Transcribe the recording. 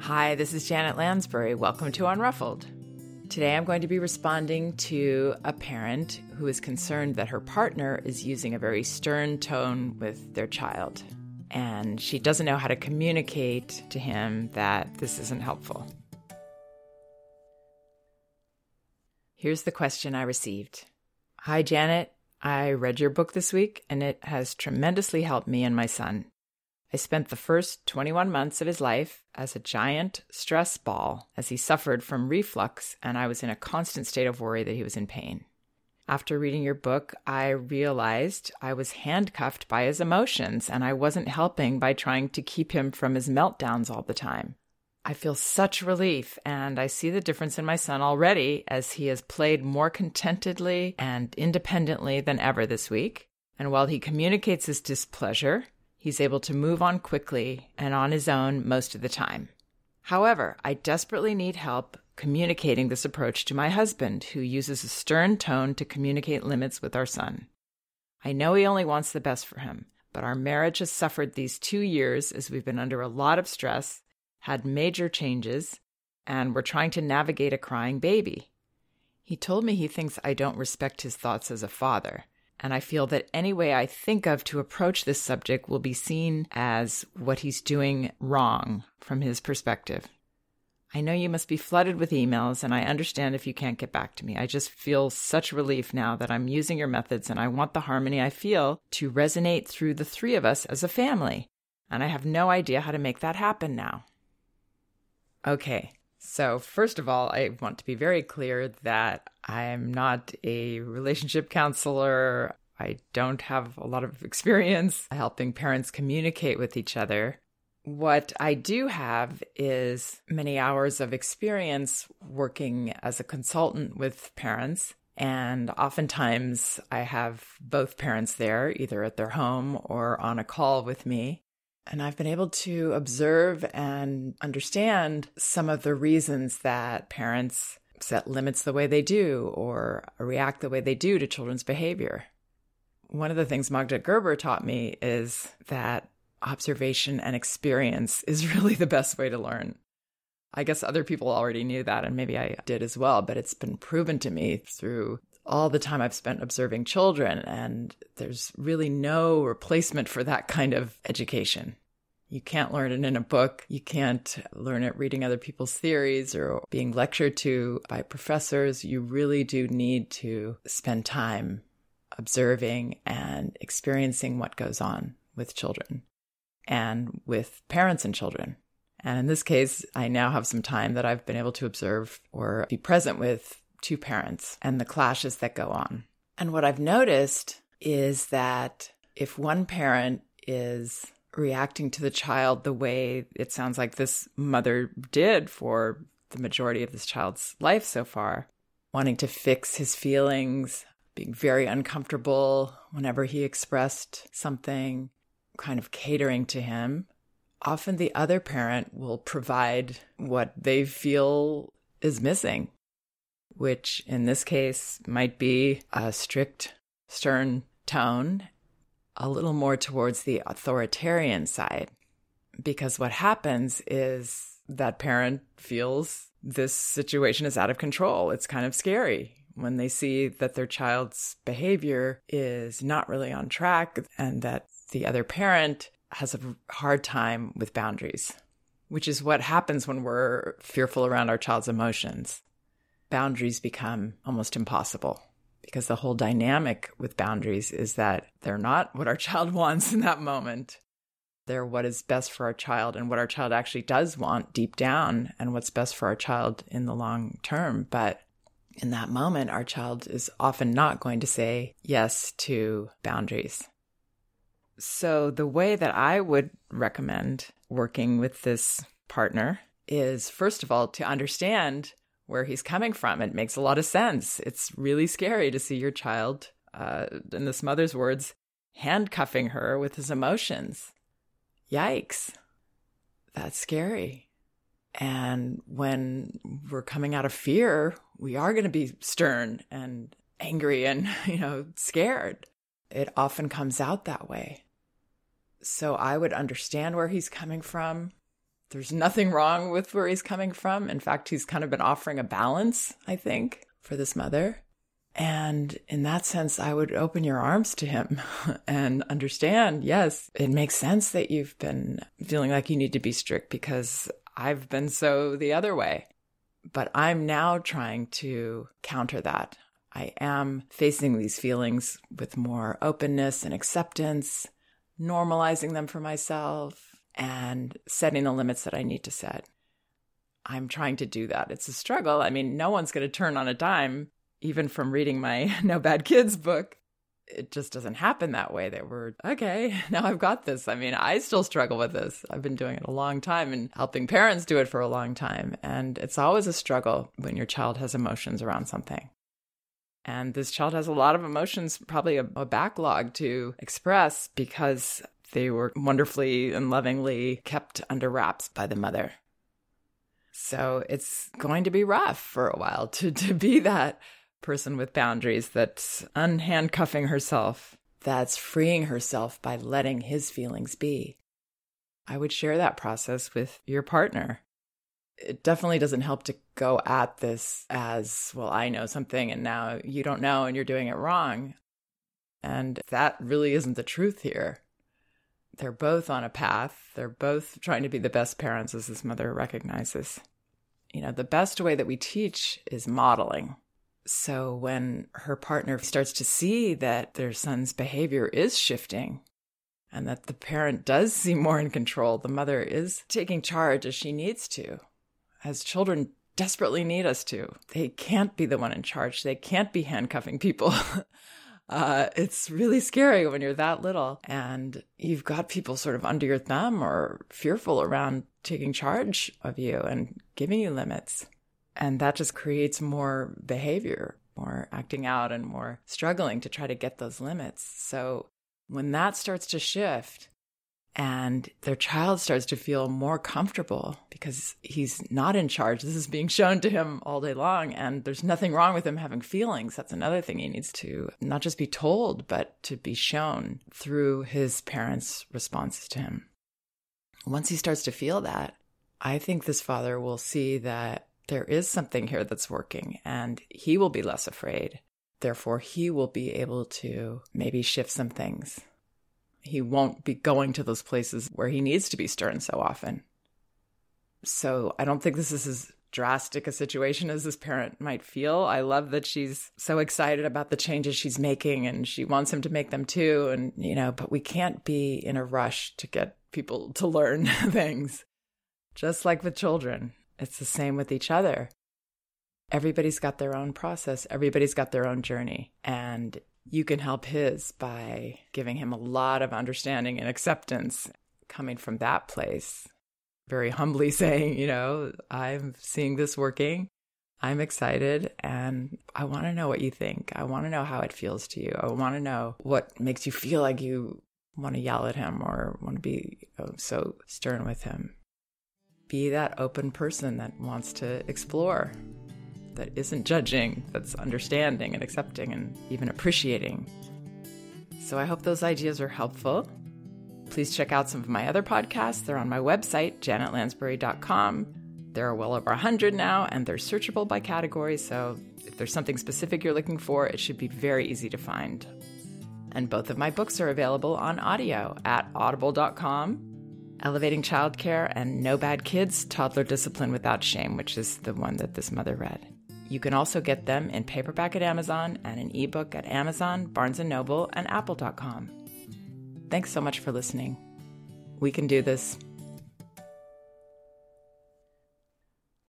Hi, this is Janet Lansbury. Welcome to Unruffled. Today I'm going to be responding to a parent who is concerned that her partner is using a very stern tone with their child. And she doesn't know how to communicate to him that this isn't helpful. Here's the question I received Hi, Janet. I read your book this week and it has tremendously helped me and my son. I spent the first 21 months of his life as a giant stress ball as he suffered from reflux, and I was in a constant state of worry that he was in pain. After reading your book, I realized I was handcuffed by his emotions and I wasn't helping by trying to keep him from his meltdowns all the time. I feel such relief, and I see the difference in my son already as he has played more contentedly and independently than ever this week. And while he communicates his displeasure, He's able to move on quickly and on his own most of the time. However, I desperately need help communicating this approach to my husband, who uses a stern tone to communicate limits with our son. I know he only wants the best for him, but our marriage has suffered these two years as we've been under a lot of stress, had major changes, and we're trying to navigate a crying baby. He told me he thinks I don't respect his thoughts as a father, and I feel that any way I think of to approach this subject will be seen as what he's doing wrong from his perspective. I know you must be flooded with emails, and I understand if you can't get back to me. I just feel such relief now that I'm using your methods, and I want the harmony I feel to resonate through the three of us as a family. And I have no idea how to make that happen now. Okay, so, first of all, I want to be very clear that I'm not a relationship counselor. I don't have a lot of experience helping parents communicate with each other. What I do have is many hours of experience working as a consultant with parents. And oftentimes I have both parents there, either at their home or on a call with me. And I've been able to observe and understand some of the reasons that parents set limits the way they do or react the way they do to children's behavior. One of the things Magda Gerber taught me is that observation and experience is really the best way to learn. I guess other people already knew that, and maybe I did as well, but it's been proven to me through all the time I've spent observing children, and there's really no replacement for that kind of education. You can't learn it in a book. You can't learn it reading other people's theories or being lectured to by professors. You really do need to spend time observing and experiencing what goes on with children and with parents and children. And in this case, I now have some time that I've been able to observe or be present with two parents and the clashes that go on. And what I've noticed is that if one parent is reacting to the child the way it sounds like this mother did for the majority of this child's life so far, wanting to fix his feelings, being very uncomfortable whenever he expressed something, kind of catering to him. Often the other parent will provide what they feel is missing which in this case might be a strict, stern tone, a little more towards the authoritarian side. Because what happens is that parent feels this situation is out of control. It's kind of scary when they see that their child's behavior is not really on track and that the other parent has a hard time with boundaries, which is what happens when we're fearful around our child's emotions boundaries become almost impossible because the whole dynamic with boundaries is that they're not what our child wants in that moment. They're what is best for our child and what our child actually does want deep down and what's best for our child in the long term. But in that moment, our child is often not going to say yes to boundaries. So, the way that I would recommend working with this partner is first of all to understand where he's coming from. It makes a lot of sense. It's really scary to see your child, uh, in this mother's words, handcuffing her with his emotions. Yikes. That's scary. And when we're coming out of fear, we are going to be stern and angry and, you know, scared. It often comes out that way. So I would understand where he's coming from there's nothing wrong with where he's coming from. In fact, he's kind of been offering a balance, I think, for this mother. And in that sense, I would open your arms to him and understand yes, it makes sense that you've been feeling like you need to be strict because I've been so the other way. But I'm now trying to counter that. I am facing these feelings with more openness and acceptance, normalizing them for myself, and setting the limits that I need to set. I'm trying to do that. It's a struggle. I mean, no one's going to turn on a dime even from reading my No Bad Kids book, it just doesn't happen that way that we're okay now i've got this i mean i still struggle with this i've been doing it a long time and helping parents do it for a long time and it's always a struggle when your child has emotions around something and this child has a lot of emotions probably a, a backlog to express because they were wonderfully and lovingly kept under wraps by the mother so it's going to be rough for a while to, to be that person with boundaries that's unhandcuffing herself, that's freeing herself by letting his feelings be. I would share that process with your partner. It definitely doesn't help to go at this as, well, I know something and now you don't know and you're doing it wrong. And that really isn't the truth here. They're both on a path. They're both trying to be the best parents, as this mother recognizes. You know, the best way that we teach is modeling. So when her partner starts to see that their son's behavior is shifting and that the parent does seem more in control, the mother is taking charge as she needs to, as children desperately need us to. They can't be the one in charge, they can't be handcuffing people. Uh, it's really scary when you're that little and you've got people sort of under your thumb or fearful around taking charge of you and giving you limits. And that just creates more behavior, more acting out, and more struggling to try to get those limits. So when that starts to shift, and their child starts to feel more comfortable because he's not in charge. This is being shown to him all day long, and there's nothing wrong with him having feelings. That's another thing he needs to not just be told, but to be shown through his parents' responses to him. Once he starts to feel that, I think this father will see that there is something here that's working and he will be less afraid. Therefore, he will be able to maybe shift some things. He won't be going to those places where he needs to be stern so often. So I don't think this is as drastic a situation as this parent might feel. I love that she's so excited about the changes she's making and she wants him to make them too. And, you know, but we can't be in a rush to get people to learn things. Just like with children, it's the same with each other. Everybody's got their own process, everybody's got their own journey. And you can help his by giving him a lot of understanding and acceptance coming from that place. Very humbly saying, you know, I'm seeing this working. I'm excited and I want to know what you think. I want to know how it feels to you. I want to know what makes you feel like you want to yell at him or want to be oh, so stern with him be that open person that wants to explore, that isn't judging, that's understanding and accepting and even appreciating. So I hope those ideas are helpful. Please check out some of my other podcasts. They're on my website, janetlansbury.com. There are well over 100 now, and they're searchable by category. So if there's something specific you're looking for, it should be very easy to find. And both of my books are available on audio at audible.com Elevating Childcare and No Bad Kids Toddler Discipline Without Shame, which is the one that this mother read. You can also get them in paperback at Amazon and an ebook at Amazon, Barnes & Noble, and apple.com. Thanks so much for listening. We can do this.